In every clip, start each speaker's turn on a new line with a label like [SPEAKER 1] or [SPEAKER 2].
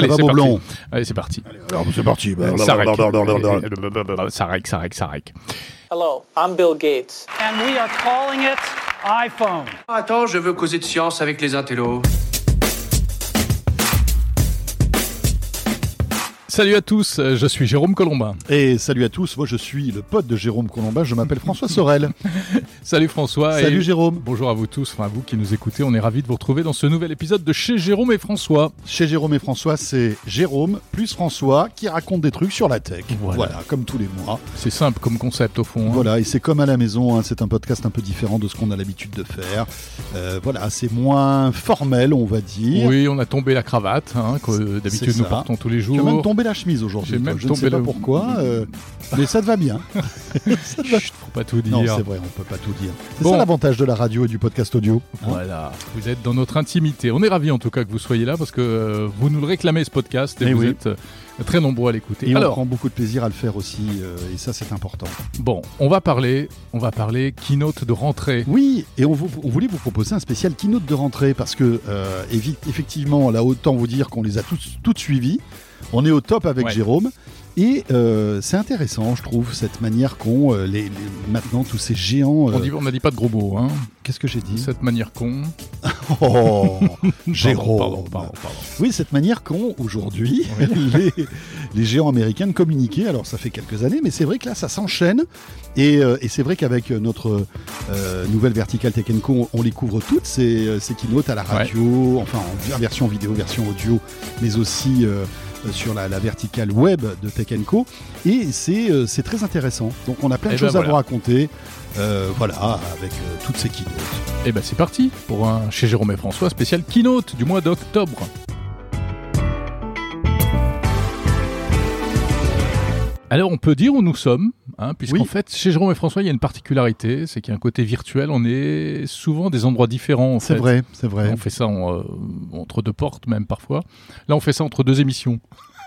[SPEAKER 1] Allez,
[SPEAKER 2] va,
[SPEAKER 1] parti. Allez, c'est parti.
[SPEAKER 2] Alors, c'est parti.
[SPEAKER 1] Ça règle. Ça règle, ça règle, ça règle.
[SPEAKER 3] Hello, I'm Bill Gates.
[SPEAKER 4] and we are calling it iPhone.
[SPEAKER 5] Attends, je veux causer de science avec les intellos.
[SPEAKER 1] Salut à tous, je suis Jérôme Colombin.
[SPEAKER 2] Et salut à tous, moi je suis le pote de Jérôme Colombin, je m'appelle François Sorel.
[SPEAKER 1] Salut François.
[SPEAKER 2] Salut
[SPEAKER 1] et
[SPEAKER 2] Jérôme.
[SPEAKER 1] Bonjour à vous tous, enfin à vous qui nous écoutez. On est ravis de vous retrouver dans ce nouvel épisode de Chez Jérôme et François.
[SPEAKER 2] Chez Jérôme et François, c'est Jérôme plus François qui raconte des trucs sur la tech.
[SPEAKER 1] Voilà.
[SPEAKER 2] comme tous les mois.
[SPEAKER 1] C'est simple comme concept au fond. hein.
[SPEAKER 2] Voilà, et c'est comme à la maison, hein, c'est un podcast un peu différent de ce qu'on a l'habitude de faire. Euh, voilà, c'est moins formel, on va dire.
[SPEAKER 1] Oui, on a tombé la cravate, hein, que d'habitude nous portons tous les jours.
[SPEAKER 2] Tombé la chemise aujourd'hui.
[SPEAKER 1] Même
[SPEAKER 2] Je ne sais pas
[SPEAKER 1] le-
[SPEAKER 2] pourquoi, euh, mais ça te va bien. Ça te va-
[SPEAKER 1] Chut, faut pas tout dire.
[SPEAKER 2] Non, c'est vrai, on peut pas tout dire. C'est
[SPEAKER 1] Bon.
[SPEAKER 2] ça l'avantage de la radio et du podcast audio. hein.
[SPEAKER 1] Voilà, vous êtes dans notre intimité. On est ravis en tout cas que vous soyez là parce que euh, vous nous le réclamez ce podcast et
[SPEAKER 2] Eh
[SPEAKER 1] vous
[SPEAKER 2] oui.
[SPEAKER 1] êtes euh, très nombreux à l'écouter.
[SPEAKER 2] Et on
[SPEAKER 1] Alors,
[SPEAKER 2] prend beaucoup de plaisir à le faire aussi, et ça c'est important.
[SPEAKER 1] bon, on va parler, on va parler keynote de rentrée.
[SPEAKER 2] Oui, et on, vous- on voulait vous proposer un spécial keynote de rentrée parce que effectivement, là autant vous dire qu'on les a tous, toutes suivies. On est au top avec
[SPEAKER 1] Ouais.
[SPEAKER 2] Jérôme. Et euh, c'est intéressant, je trouve, cette manière qu'ont euh, les, les- maintenant tous ces géants. euh,
[SPEAKER 1] On on n'a dit pas de gros mots, hein.
[SPEAKER 2] Qu'est-ce que j'ai dit?
[SPEAKER 1] Cette manière con.
[SPEAKER 2] Oh, Jérôme.
[SPEAKER 1] Pardon, pardon, pardon.
[SPEAKER 2] Oui, cette manière qu'ont aujourd'hui les, les géants américains de communiquer. Alors, ça fait quelques années, mais c'est vrai que là, ça s'enchaîne. Et, euh, et c'est vrai qu'avec notre euh, nouvelle verticale Tech Co, on, on les couvre toutes, ces, euh, ces keynotes à la radio, enfin en version vidéo, version audio, mais aussi euh, sur la, la verticale web de Tech Co. Et c'est euh, c'est très intéressant. Donc, on a plein de
[SPEAKER 1] Eh ben
[SPEAKER 2] choses à vous raconter. Euh, voilà, avec euh, toutes ces keynotes.
[SPEAKER 1] Et ben c'est parti pour un chez Jérôme et François spécial keynote du mois d'octobre. Alors on peut dire où nous sommes, hein, puisqu'en
[SPEAKER 2] Oui.
[SPEAKER 1] fait chez Jérôme et François il y a une particularité, c'est qu'il y a un côté virtuel, on est souvent des endroits différents. en
[SPEAKER 2] C'est vrai, c'est vrai.
[SPEAKER 1] On fait ça en, euh, entre deux portes même parfois. Là on fait ça entre deux émissions.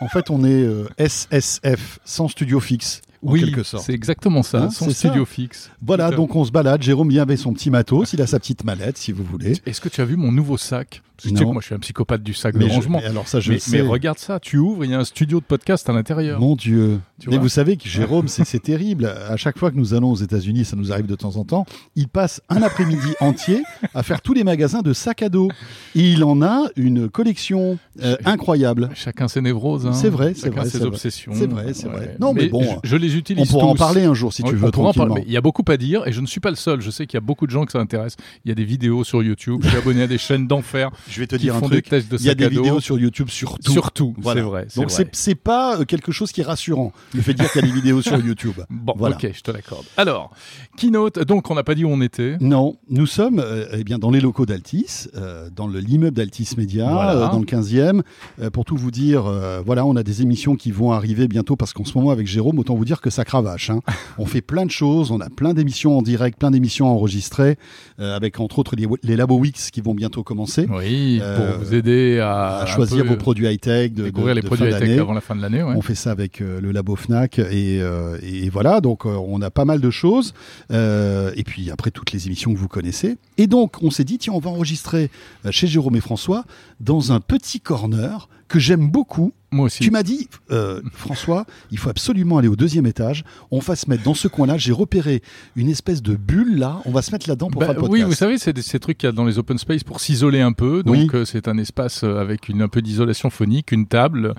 [SPEAKER 2] En fait, on est euh, SSF, sans studio fixe, en
[SPEAKER 1] oui,
[SPEAKER 2] quelque sorte.
[SPEAKER 1] c'est exactement ça,
[SPEAKER 2] Hein,
[SPEAKER 1] son studio
[SPEAKER 2] ça.
[SPEAKER 1] fixe.
[SPEAKER 2] Voilà,
[SPEAKER 1] à-
[SPEAKER 2] donc on se balade. Jérôme vient avec son petit matos, il a sa petite mallette, si vous voulez.
[SPEAKER 1] Est-ce que tu as vu mon nouveau sac? Parce que Tu sais que moi je suis un psychopathe du sac
[SPEAKER 2] Mais,
[SPEAKER 1] de
[SPEAKER 2] je-
[SPEAKER 1] rangement.
[SPEAKER 2] mais alors ça, je
[SPEAKER 1] mais,
[SPEAKER 2] le sais.
[SPEAKER 1] mais regarde ça, tu ouvres, il y a un studio de podcast à l'intérieur.
[SPEAKER 2] Mon Dieu.
[SPEAKER 1] Tu
[SPEAKER 2] Mais vous savez que Jérôme, c'est terrible. À chaque fois que nous allons aux États-Unis, ça nous arrive de temps en temps, il passe un après-midi entier à faire tous les magasins de sacs à dos. Et il en a une collection euh, incroyable.
[SPEAKER 1] Chacun ses névroses. hein.
[SPEAKER 2] C'est vrai, c'est
[SPEAKER 1] Chacun
[SPEAKER 2] vrai,
[SPEAKER 1] ses
[SPEAKER 2] c'est vrai.
[SPEAKER 1] obsessions.
[SPEAKER 2] C'est vrai, c'est vrai. Non, mais bon,
[SPEAKER 1] je, je les
[SPEAKER 2] On pourra en parler un jour si tu veux,
[SPEAKER 1] on pourra en parler,
[SPEAKER 2] tranquillement.
[SPEAKER 1] il y a beaucoup à dire et je ne suis pas le seul. Je sais qu'il y a beaucoup de gens que ça intéresse. Il y a des vidéos sur YouTube. Je suis abonné à des chaînes d'enfer
[SPEAKER 2] Je vais te dire un truc. Il y a des vidéos sur YouTube sur tout.
[SPEAKER 1] Surtout,
[SPEAKER 2] Voilà.
[SPEAKER 1] c'est vrai.
[SPEAKER 2] Donc c'est pas euh, quelque chose qui est rassurant, le fait de dire qu'il y a des vidéos sur YouTube.
[SPEAKER 1] Bon,
[SPEAKER 2] Voilà.
[SPEAKER 1] ok, je te l'accorde. Alors, keynote. Donc, on n'a pas dit où on était.
[SPEAKER 2] Non, nous sommes euh, eh bien, dans les locaux d'Altis, euh, dans le- l'immeuble d'Altis Média,
[SPEAKER 1] Voilà.
[SPEAKER 2] euh, dans le 15e. Euh, pour tout vous dire, voilà, on a des émissions qui vont arriver bientôt parce qu'en ce moment, avec Jérôme, autant vous dire que ça cravache. hein. on fait plein de choses, on a plein d'émissions en direct, plein d'émissions enregistrées, euh, avec entre autres les, les Labo Weeks qui vont bientôt commencer.
[SPEAKER 1] Oui,
[SPEAKER 2] Euh,
[SPEAKER 1] pour vous aider à,
[SPEAKER 2] choisir vos produits high-tech de,
[SPEAKER 1] découvrir
[SPEAKER 2] de-
[SPEAKER 1] les produits high-tech avant la fin de l'année. ouais.
[SPEAKER 2] On fait ça avec euh, le labo Fnac et, euh, et voilà, donc euh, on a pas mal de choses. Euh, et puis après toutes les émissions que vous connaissez. Et donc on s'est dit, tiens, on va enregistrer euh, chez Jérôme et François dans un petit corner que j'aime beaucoup.
[SPEAKER 1] Moi aussi.
[SPEAKER 2] Tu m'as dit, euh, François, il faut absolument aller au deuxième étage. On va se mettre dans ce coin-là. J'ai repéré une espèce de bulle là. On va se mettre là-dedans pour
[SPEAKER 1] Bah,
[SPEAKER 2] faire le podcast.
[SPEAKER 1] oui, vous savez, c'est ces trucs qu'il y a dans les open space pour s'isoler un peu. Donc,
[SPEAKER 2] Oui.
[SPEAKER 1] euh, c'est un espace euh, avec une, un peu d'isolation phonique, une table.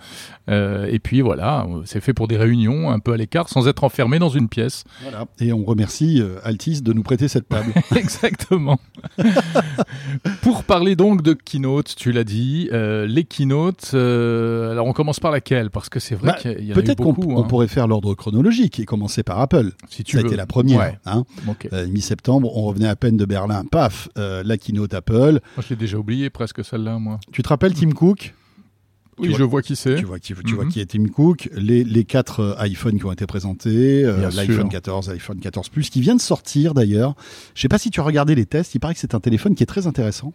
[SPEAKER 1] euh, et puis, voilà, c'est fait pour des réunions un peu à l'écart, sans être enfermé dans une pièce.
[SPEAKER 2] Voilà. Et on remercie Altis de nous prêter cette table.
[SPEAKER 1] Exactement. pour parler donc de keynote, tu l'as dit, les keynotes, euh, alors on commence par laquelle? Parce que c'est vrai
[SPEAKER 2] Bah,
[SPEAKER 1] qu'il y a eu
[SPEAKER 2] Peut-être qu'on
[SPEAKER 1] hein,
[SPEAKER 2] pourrait faire l'ordre chronologique et commencer par Apple.
[SPEAKER 1] si tu
[SPEAKER 2] Ça a
[SPEAKER 1] veux.
[SPEAKER 2] été la première.
[SPEAKER 1] Ouais,
[SPEAKER 2] hein. Euh, Mi-septembre, on revenait à peine de Berlin, paf, euh, la keynote Apple.
[SPEAKER 1] Moi, je l'ai déjà oublié presque celle-là, moi.
[SPEAKER 2] Tu te rappelles Tim Cook?
[SPEAKER 1] Oui,
[SPEAKER 2] vois-
[SPEAKER 1] je vois qui c'est.
[SPEAKER 2] Tu vois qui, tu vois
[SPEAKER 1] Mhm.
[SPEAKER 2] qui est Tim Cook, les, les quatre euh, iPhones qui ont été présentés, euh, l'iPhone
[SPEAKER 1] sûr.
[SPEAKER 2] 14, l'iPhone 14 Plus, qui vient de sortir d'ailleurs. Je sais pas si tu as regardé les tests, il paraît que c'est un téléphone qui est très intéressant.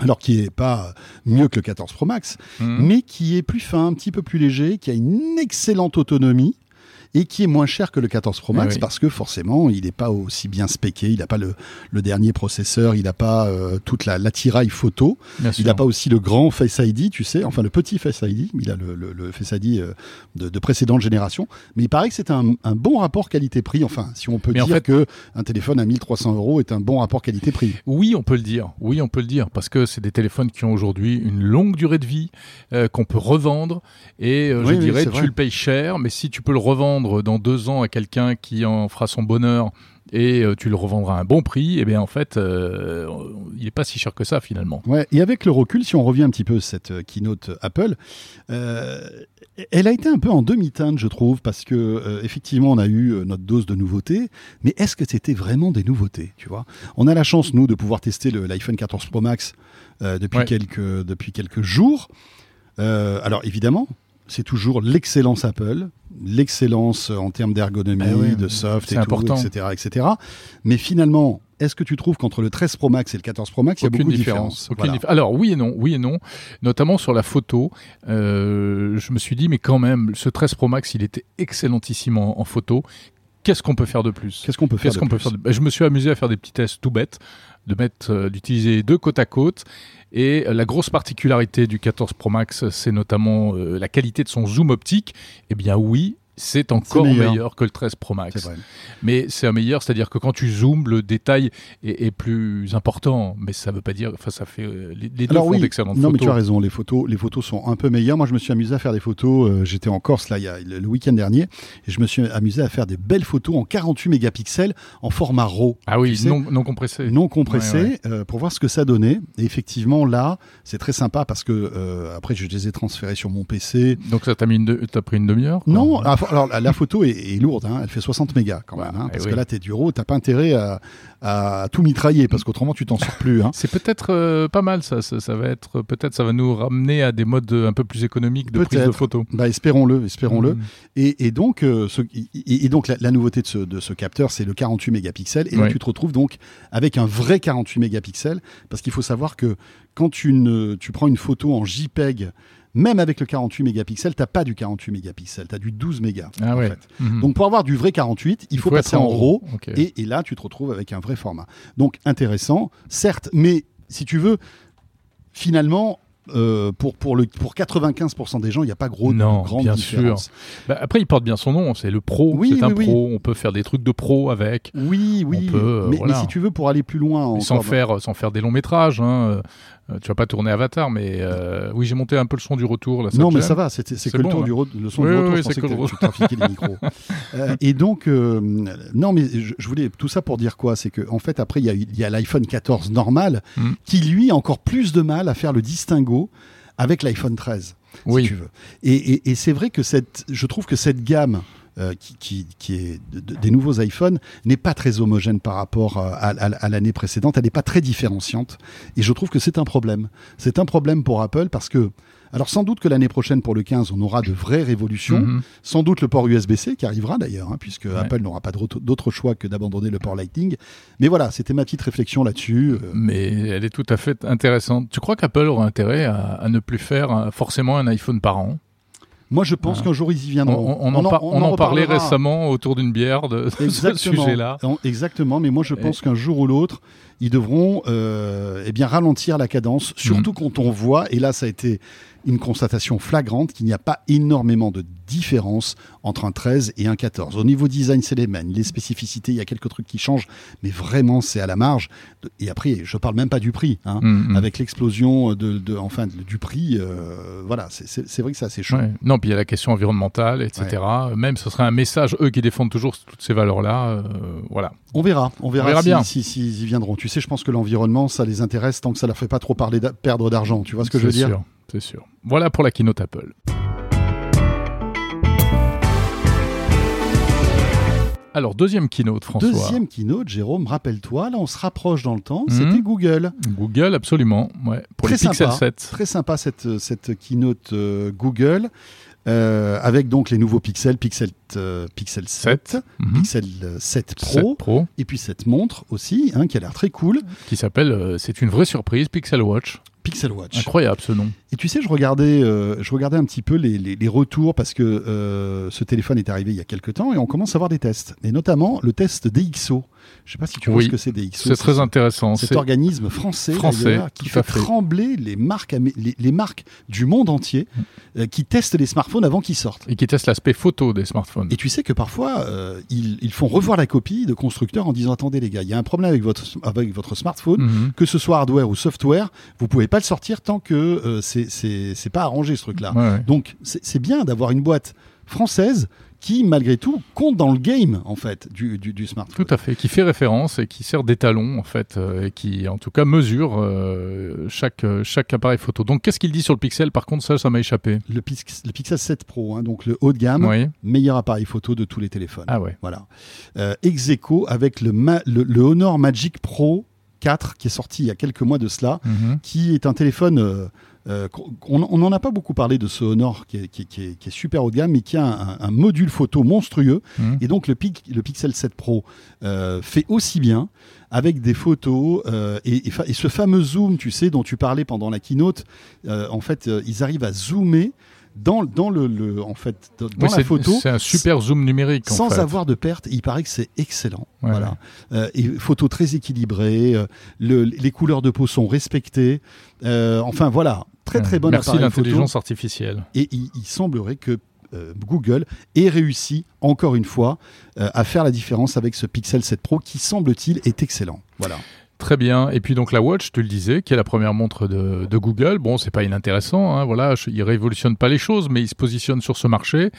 [SPEAKER 2] Alors qui est pas mieux que le 14 Pro Max,
[SPEAKER 1] Mhm.
[SPEAKER 2] mais qui est plus fin, un petit peu plus léger, qui a une excellente autonomie et qui est moins cher que le 14 Pro Max
[SPEAKER 1] oui.
[SPEAKER 2] parce que forcément, il n'est pas aussi bien spéqué, il n'a pas le, le dernier processeur, il n'a pas euh, toute la l'attirail photo,
[SPEAKER 1] Bien
[SPEAKER 2] il n'a pas aussi le grand Face ID, tu sais, enfin le petit Face ID, il a le, le- le Face ID euh, de, de précédente génération, mais il paraît que c'est un, un bon rapport qualité-prix, enfin si on peut
[SPEAKER 1] Mais en
[SPEAKER 2] dire
[SPEAKER 1] fait-
[SPEAKER 2] que un téléphone à 1300 euros est un bon rapport qualité-prix.
[SPEAKER 1] Oui, on peut le dire. Oui, on peut le dire parce que c'est des téléphones qui ont aujourd'hui une longue durée de vie euh, qu'on peut revendre et euh,
[SPEAKER 2] Oui,
[SPEAKER 1] je
[SPEAKER 2] oui,
[SPEAKER 1] dirais tu
[SPEAKER 2] vrai.
[SPEAKER 1] le payes cher, mais si tu peux le revendre dans deux ans à quelqu'un qui en fera son bonheur et euh, tu le revendras à un bon prix, eh bien en fait, euh, il n'est pas si cher que ça finalement.
[SPEAKER 2] Ouais, et avec le recul, si on revient un petit peu à cette euh, keynote Apple, euh, elle a été un peu en demi-teinte, je trouve, parce que euh, effectivement, on a eu notre dose de nouveautés, mais est-ce que c'était vraiment des nouveautés, tu vois? On a la chance nous de pouvoir tester l'iPhone 14 Pro Max depuis
[SPEAKER 1] Ouais.
[SPEAKER 2] quelques depuis quelques jours. Alors évidemment. C'est toujours l'excellence Apple, l'excellence en termes d'ergonomie,
[SPEAKER 1] oui,
[SPEAKER 2] de soft et tout,
[SPEAKER 1] important.
[SPEAKER 2] etc., etc. Mais finalement, est-ce que tu trouves qu'entre le 13 Pro Max et le 14 Pro Max, il y a beaucoup de
[SPEAKER 1] différence.
[SPEAKER 2] différences? Voilà.
[SPEAKER 1] dif- Alors oui et non, oui et non. Notamment sur la photo, euh, je me suis dit mais quand même, ce 13 Pro Max, il était excellentissime en, en photo. Qu'est-ce qu'on peut faire de plus?
[SPEAKER 2] Qu'est-ce qu'on peut faire de
[SPEAKER 1] peut faire de- Ben, Je me suis amusé à faire des petits tests tout bêtes, de mettre, euh, d'utiliser deux côte à côte. Et euh, la grosse particularité du 14 Pro Max, c'est notamment euh, la qualité de son zoom optique. Eh bien oui, c'est encore
[SPEAKER 2] meilleur.
[SPEAKER 1] meilleur. que le 13 Pro Max. Mais c'est un meilleur, c'est-à-dire que quand tu zoomes, le détail est, est plus important. Mais ça veut pas dire, enfin ça fait euh, les, les deux
[SPEAKER 2] Alors
[SPEAKER 1] font
[SPEAKER 2] oui,
[SPEAKER 1] d'excellentes
[SPEAKER 2] non mais
[SPEAKER 1] photos.
[SPEAKER 2] tu as raison, les photos, les photos sont un peu meilleures. Moi, je me suis amusé à faire des photos. euh, J'étais en Corse là, il y a le, le week-end dernier, et je me suis amusé à faire des belles photos en 48 mégapixels en format RAW.
[SPEAKER 1] Ah oui, non, non compressé.
[SPEAKER 2] non compressé
[SPEAKER 1] Ouais, ouais.
[SPEAKER 2] euh, pour voir ce que ça donnait. Et effectivement, là, c'est très sympa parce que euh, après, je les ai transférés sur mon PC.
[SPEAKER 1] Donc ça t'a mis une, de- t'as pris une demi-heure
[SPEAKER 2] Non, alors la, la photo est, est lourde, hein, elle fait 60 mégas quand
[SPEAKER 1] Ouais,
[SPEAKER 2] même, hein,
[SPEAKER 1] eh
[SPEAKER 2] parce
[SPEAKER 1] oui.
[SPEAKER 2] que là, t'es du RAW, t'as pas intérêt à, à tout mitrailler parce qu'autrement, tu t'en sors plus. Hein.
[SPEAKER 1] C'est peut-être euh, pas mal ça, ça. ça va être peut-être ça va nous ramener à des modes un peu plus économiques de prise de photos.
[SPEAKER 2] Bah, espérons-le, espérons-le.
[SPEAKER 1] Mm.
[SPEAKER 2] Et, et donc, euh, ce- et, et donc la, la nouveauté de ce, de ce capteur, c'est le 48 mégapixels. Et là, tu te retrouves donc avec un vrai 48 mégapixels, parce qu'il faut savoir que quand tu, ne, tu prends une photo en JPEG, même avec le 48 mégapixels, t'as pas du 48 mégapixels, t'as du 12 mégas.
[SPEAKER 1] Ah
[SPEAKER 2] en
[SPEAKER 1] ouais.
[SPEAKER 2] fait.
[SPEAKER 1] Mhm.
[SPEAKER 2] Donc pour avoir du vrai 48, il, faut, passer en RAW. Et, et là, tu te retrouves avec un vrai format. Donc intéressant, certes, mais si tu veux, finalement, euh, pour, pour, le, pour 95% des gens, il n'y a pas gros,
[SPEAKER 1] Non,
[SPEAKER 2] grande
[SPEAKER 1] bien
[SPEAKER 2] différence.
[SPEAKER 1] Bah, après, il porte bien son nom. C'est le pro.
[SPEAKER 2] Oui,
[SPEAKER 1] c'est un
[SPEAKER 2] oui,
[SPEAKER 1] pro. On peut faire des trucs de pro avec,
[SPEAKER 2] Oui, oui.
[SPEAKER 1] On peut, euh,
[SPEAKER 2] mais,
[SPEAKER 1] voilà.
[SPEAKER 2] mais si tu veux, pour aller plus loin, encore,
[SPEAKER 1] sans faire sans faire des longs métrages. Hein. Euh, Tu vas pas tourner Avatar, mais euh, oui, j'ai monté un peu le son du retour. Là, ça
[SPEAKER 2] non, mais ça va, c'est que le, tour du le son
[SPEAKER 1] Oui,
[SPEAKER 2] du retour,
[SPEAKER 1] oui, c'est que
[SPEAKER 2] que
[SPEAKER 1] le
[SPEAKER 2] tu trafiquais les micros. Euh, et donc, euh, non, mais je, je voulais tout ça pour dire quoi C'est que en fait, après, il y a, l'iPhone 14 normal
[SPEAKER 1] Mm.
[SPEAKER 2] qui, lui, a encore plus de mal à faire le distinguo avec l'iPhone 13,
[SPEAKER 1] Oui.
[SPEAKER 2] si tu veux. Et, et- et c'est vrai que cette, je trouve que cette gamme euh, qui, qui- qui est de- de- des nouveaux iPhones n'est pas très homogène par rapport euh, à, à- à l'année précédente. Elle n'est pas très différenciante. Et je trouve que c'est un problème. C'est un problème pour Apple parce que, alors sans doute que l'année prochaine pour le 15, on aura de vraies révolutions.
[SPEAKER 1] Mhm.
[SPEAKER 2] Sans doute le port USB-C qui arrivera d'ailleurs, hein, puisque Apple n'aura pas d'autre choix que d'abandonner le port Lightning. Mais voilà, c'était ma petite réflexion là-dessus. euh.
[SPEAKER 1] Mais elle est tout à fait intéressante. Tu crois qu'Apple aura intérêt à, à ne plus faire forcément un iPhone par an?
[SPEAKER 2] Moi, je pense
[SPEAKER 1] Ah.
[SPEAKER 2] qu'un jour ils y
[SPEAKER 1] On,
[SPEAKER 2] viendront.
[SPEAKER 1] on- on en, par- on en parlait récemment autour d'une bière de, de ce
[SPEAKER 2] Exactement.
[SPEAKER 1] sujet-là.
[SPEAKER 2] Exactement, mais moi je pense qu'un jour ou l'autre, ils devront euh, eh bien ralentir la cadence, surtout quand on voit, et là ça a été une constatation flagrante, qu'il n'y a pas énormément de différence entre un 13 et un 14. Au niveau design, c'est les mêmes. Les spécificités, il y a quelques trucs qui changent, mais vraiment c'est à la marge. Et après, je parle même pas du prix. hein.
[SPEAKER 1] Mm, mm.
[SPEAKER 2] Avec l'explosion de, de- enfin, du prix, euh, voilà, c'est- vrai que c'est assez chaud.
[SPEAKER 1] Ouais. Non, puis il y a la question environnementale, etc. Même ce serait un message, eux qui défendent toujours toutes ces valeurs-là. euh, voilà.
[SPEAKER 2] On verra, on verra,
[SPEAKER 1] On verra
[SPEAKER 2] si-
[SPEAKER 1] bien.
[SPEAKER 2] si- s'ils y viendront. Tu sais, je pense que l'environnement, ça les intéresse tant que ça leur fait pas trop parler perdre d'argent. Tu vois ce que je veux
[SPEAKER 1] C'est
[SPEAKER 2] dire?
[SPEAKER 1] sûr, C'est sûr. Voilà pour la keynote Apple. Alors, deuxième keynote, François.
[SPEAKER 2] Deuxième keynote, Jérôme, rappelle-toi, là on se rapproche dans le temps,
[SPEAKER 1] Mhm.
[SPEAKER 2] c'était Google.
[SPEAKER 1] Google, absolument. Ouais. Pour
[SPEAKER 2] Très
[SPEAKER 1] les Pixel
[SPEAKER 2] sympa.
[SPEAKER 1] 7.
[SPEAKER 2] Très sympa cette, cette keynote euh, Google, euh, avec donc les nouveaux pixels, Pixel, euh, Pixel 7,
[SPEAKER 1] 7. Mhm.
[SPEAKER 2] Pixel euh, 7 Pro,
[SPEAKER 1] 7 Pro,
[SPEAKER 2] et puis cette montre aussi, hein, qui a l'air très cool.
[SPEAKER 1] qui s'appelle, euh, c'est une vraie surprise, Pixel Watch.
[SPEAKER 2] Pixel Watch.
[SPEAKER 1] Incroyable ce nom.
[SPEAKER 2] Et tu sais, je regardais, euh, je regardais un petit peu les, les- les retours parce que euh, ce téléphone est arrivé il y a quelques temps et on commence à avoir des tests. Et notamment le test DxO. Je sais pas si tu vois
[SPEAKER 1] Oui,
[SPEAKER 2] ce que c'est DxO.
[SPEAKER 1] C'est très intéressant.
[SPEAKER 2] Cet organisme français, qui fait trembler les marques, amé- les, les marques du monde entier
[SPEAKER 1] Mm.
[SPEAKER 2] euh, qui testent les smartphones avant qu'ils sortent.
[SPEAKER 1] Et qui teste l'aspect photo des smartphones.
[SPEAKER 2] Et tu sais que parfois, euh, ils, ils font revoir la copie de constructeurs en disant attendez les gars, il y a un problème avec votre, avec votre smartphone,
[SPEAKER 1] Mhm.
[SPEAKER 2] que ce soit hardware ou software, vous pouvez pas le sortir tant que euh, c'est- pas arrangé ce truc-là.
[SPEAKER 1] Ouais, ouais.
[SPEAKER 2] Donc c'est bien d'avoir une boîte française qui, malgré tout, compte dans le game en fait du, du, du smartphone.
[SPEAKER 1] Tout à fait, qui fait référence et qui sert d'étalon en fait, euh, et qui en tout cas mesure euh, chaque, euh, chaque appareil photo. Donc qu'est-ce qu'il dit sur le Pixel? Par contre, ça, ça m'a échappé.
[SPEAKER 2] Le, Pix- le Pixel 7 Pro, hein, donc le haut de gamme,
[SPEAKER 1] Oui.
[SPEAKER 2] meilleur appareil photo de tous les téléphones.
[SPEAKER 1] Ah ouais.
[SPEAKER 2] Voilà. Euh, ex aequo avec le, ma- le, le Honor Magic Pro 4 qui est sorti il y a quelques mois de cela,
[SPEAKER 1] Mhm.
[SPEAKER 2] qui est un téléphone. Euh, on n'en a pas beaucoup parlé de ce Honor qui est, qui est- qui est- qui est super haut de gamme, mais qui a un, un module photo monstrueux.
[SPEAKER 1] Mhm.
[SPEAKER 2] Et donc le, Pic- le Pixel 7 Pro euh, fait aussi bien avec des photos euh, et, et fa- et ce fameux zoom, tu sais, dont tu parlais pendant la keynote. en fait, ils arrivent à zoomer dans, dans le, le- en fait dans
[SPEAKER 1] Oui,
[SPEAKER 2] la photo
[SPEAKER 1] C'est un super zoom numérique. en
[SPEAKER 2] sans
[SPEAKER 1] fait.
[SPEAKER 2] avoir de perte. Il paraît que c'est excellent.
[SPEAKER 1] Ouais,
[SPEAKER 2] voilà. Euh, et photos très équilibrées, euh, le- les couleurs de peau sont respectées. Euh, enfin voilà, très très bonne
[SPEAKER 1] Merci
[SPEAKER 2] appareil photo.
[SPEAKER 1] l'intelligence artificielle.
[SPEAKER 2] Et il, il semblerait que euh, Google ait réussi encore une fois euh, à faire la différence avec ce Pixel 7 Pro qui semble-t-il est excellent. Voilà.
[SPEAKER 1] Très bien. Et puis donc la Watch, tu le disais, qui est la première montre de, de Google. Bon, c'est pas inintéressant. Hein, voilà, il révolutionne pas les choses, mais il se positionne sur ce marché.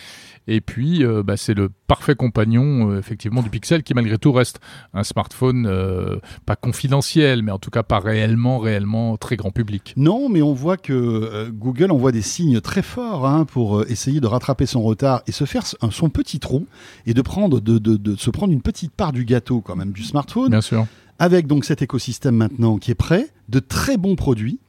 [SPEAKER 1] Et puis, euh, bah, c'est le parfait compagnon, euh, effectivement, du Pixel, qui malgré tout reste un smartphone euh, pas confidentiel, mais en tout cas pas réellement, réellement très grand public.
[SPEAKER 2] Non, mais on voit que Google envoie des signes très forts hein, pour essayer de rattraper son retard et se faire son petit trou et de prendre de, de- de se prendre une petite part du gâteau quand même du smartphone.
[SPEAKER 1] Bien sûr.
[SPEAKER 2] Avec donc cet écosystème maintenant qui est prêt, de très bons produits.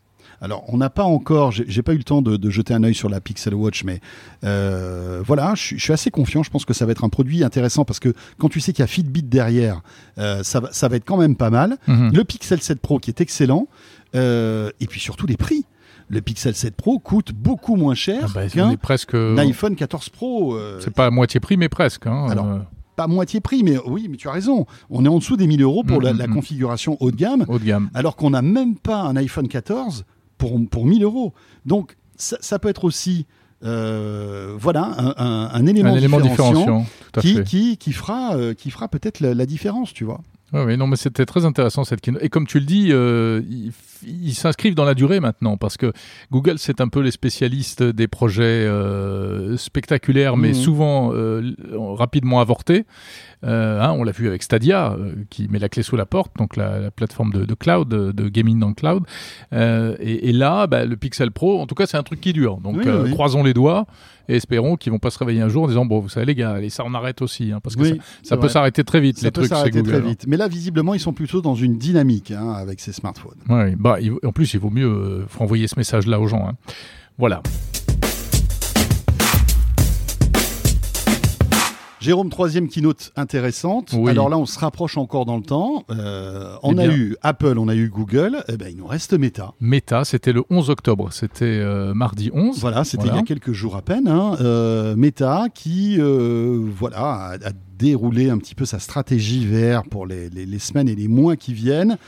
[SPEAKER 2] Alors, on n'a pas encore, j'ai pas eu le temps de, de jeter un œil sur la Pixel Watch, mais euh, voilà, je suis, je suis assez confiant. Je pense que ça va être un produit intéressant parce que quand tu sais qu'il y a Fitbit derrière, euh, ça, va, ça va être quand même pas mal.
[SPEAKER 1] Mhm.
[SPEAKER 2] Le Pixel 7 Pro qui est excellent, euh, et puis surtout les prix. Le Pixel 7 Pro coûte beaucoup moins cher
[SPEAKER 1] Ah bah,
[SPEAKER 2] qu'un
[SPEAKER 1] presque.
[SPEAKER 2] iPhone 14 Pro. euh,
[SPEAKER 1] C'est pas à moitié prix, mais presque. hein.
[SPEAKER 2] Alors,
[SPEAKER 1] Euh,
[SPEAKER 2] pas moitié prix, mais oui, mais tu as raison. On est en dessous des 1000 euros pour la,
[SPEAKER 1] Mhm,
[SPEAKER 2] la
[SPEAKER 1] mhm.
[SPEAKER 2] configuration haut de gamme
[SPEAKER 1] haut de gamme.
[SPEAKER 2] alors qu'on n'a même pas un iPhone 14 pour, pour 1000 euros. Donc, ça, ça peut être aussi, euh, voilà, un, un- un élément,
[SPEAKER 1] Un élément
[SPEAKER 2] différenciant,
[SPEAKER 1] différenciant. Tout à
[SPEAKER 2] qui,
[SPEAKER 1] fait.
[SPEAKER 2] qui, qui fera, euh, qui fera peut-être la, la différence, tu vois.
[SPEAKER 1] Oui, oui, non, mais c'était très intéressant cette keynote. Et comme tu le dis, euh, ils, ils s'inscrivent dans la durée maintenant parce que Google, c'est un peu les spécialistes des projets euh, spectaculaires, mais
[SPEAKER 2] Mhm.
[SPEAKER 1] souvent euh, rapidement avortés. Euh, hein, on l'a vu avec Stadia, qui met la clé sous la porte, donc la, la plateforme de, de cloud, de, de gaming dans le cloud. Et, et là, bah, le Pixel Pro, en tout cas, c'est un truc qui dure. Donc,
[SPEAKER 2] Oui, oui.
[SPEAKER 1] croisons les doigts et espérons qu'ils vont pas se réveiller un jour en disant bon, vous savez les gars, allez, ça on arrête aussi, hein, parce que
[SPEAKER 2] Oui,
[SPEAKER 1] ça, peut s'arrêter très vite
[SPEAKER 2] Ça
[SPEAKER 1] les
[SPEAKER 2] peut
[SPEAKER 1] trucs chez Google.
[SPEAKER 2] très vite. Mais là, visiblement, ils sont plutôt dans une dynamique hein, avec ces smartphones.
[SPEAKER 1] Ouais, bah, il- en plus, il vaut mieux euh, envoyer ce message-là aux gens. hein. Voilà.
[SPEAKER 2] Jérôme, troisième keynote intéressante.
[SPEAKER 1] Oui.
[SPEAKER 2] Alors là, on se rapproche encore dans le temps. Euh, on
[SPEAKER 1] Eh
[SPEAKER 2] a eu Apple, on a eu Google. Eh ben, il nous reste Meta.
[SPEAKER 1] Meta, c'était le 11 octobre, c'était euh, mardi 11.
[SPEAKER 2] Voilà, c'était
[SPEAKER 1] Voilà.
[SPEAKER 2] il y a quelques jours à peine. Hein. Euh, Meta qui voilà, a, a déroulé un petit peu sa stratégie VR pour les, les- les semaines et les mois qui viennent.